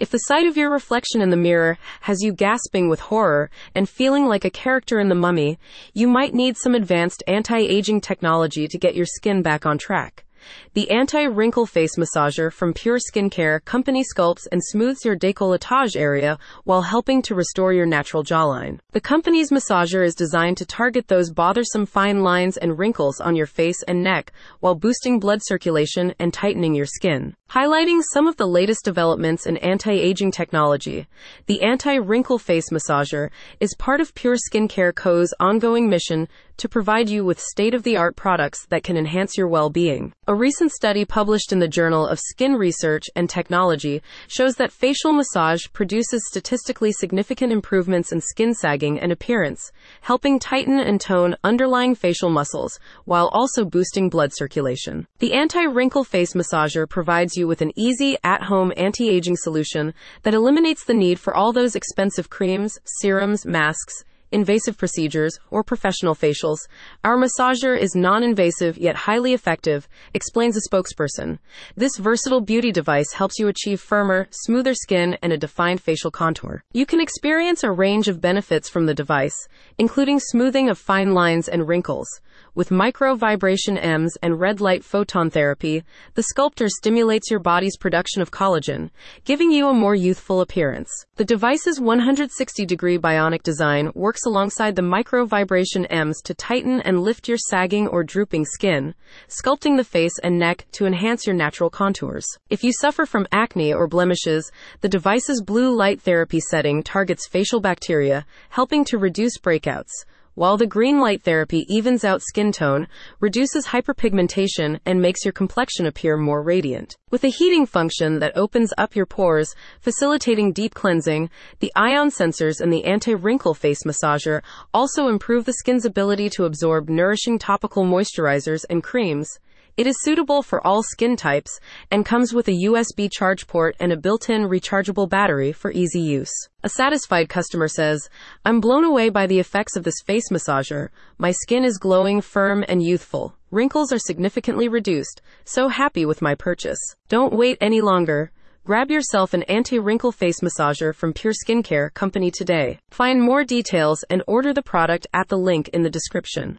If the sight of your reflection in the mirror has you gasping with horror and feeling like a character in the mummy, you might need some advanced anti aging technology to get your skin back on track. The anti-wrinkle face massager from Pure Skincare company sculpts and smooths your décolletage area while helping to restore your natural jawline. The company's massager is designed to target those bothersome fine lines and wrinkles on your face and neck while boosting blood circulation and tightening your skin. Highlighting some of the latest developments in anti-aging technology, the anti-wrinkle face massager is part of Pure Skincare Co.'s ongoing mission to provide you with state-of-the-art products that can enhance your well-being. A recent study published in the Journal of Skin Research and Technology shows that facial massage produces statistically significant improvements in skin sagging and appearance, helping tighten and tone underlying facial muscles while also boosting blood circulation. The anti-wrinkle face massager provides you with an easy, at-home anti-aging solution that eliminates the need for all those expensive creams, serums, masks, invasive procedures, or professional facials. Our massager is non invasive yet highly effective, explains a spokesperson. This versatile beauty device helps you achieve firmer, smoother skin and a defined facial contour. You can experience a range of benefits from the device, including smoothing of fine lines and wrinkles. With micro vibration EMS and red light photon therapy, the sculptor stimulates your body's production of collagen, giving you a more youthful appearance. The device's 160 degree bionic design works alongside the micro vibration EMS to tighten and lift your sagging or drooping skin, sculpting the face and neck to enhance your natural contours. If you suffer from acne or blemishes, the device's blue light therapy setting targets facial bacteria, helping to reduce breakouts while the green light therapy evens out skin tone, reduces hyperpigmentation, and makes your complexion appear more radiant. With a heating function that opens up your pores, facilitating deep cleansing, the ion sensors and the anti-wrinkle face massager also improve the skin's ability to absorb nourishing topical moisturizers and creams. It is suitable for all skin types and comes with a USB charge port and a built-in rechargeable battery for easy use. A satisfied customer says, I'm blown away by the effects of this face massager. My skin is glowing, firm, and youthful. Wrinkles are significantly reduced. So happy with my purchase. Don't wait any longer. Grab yourself an anti-wrinkle face massager from Pure Skincare Company today. Find more details and order the product at the link in the description.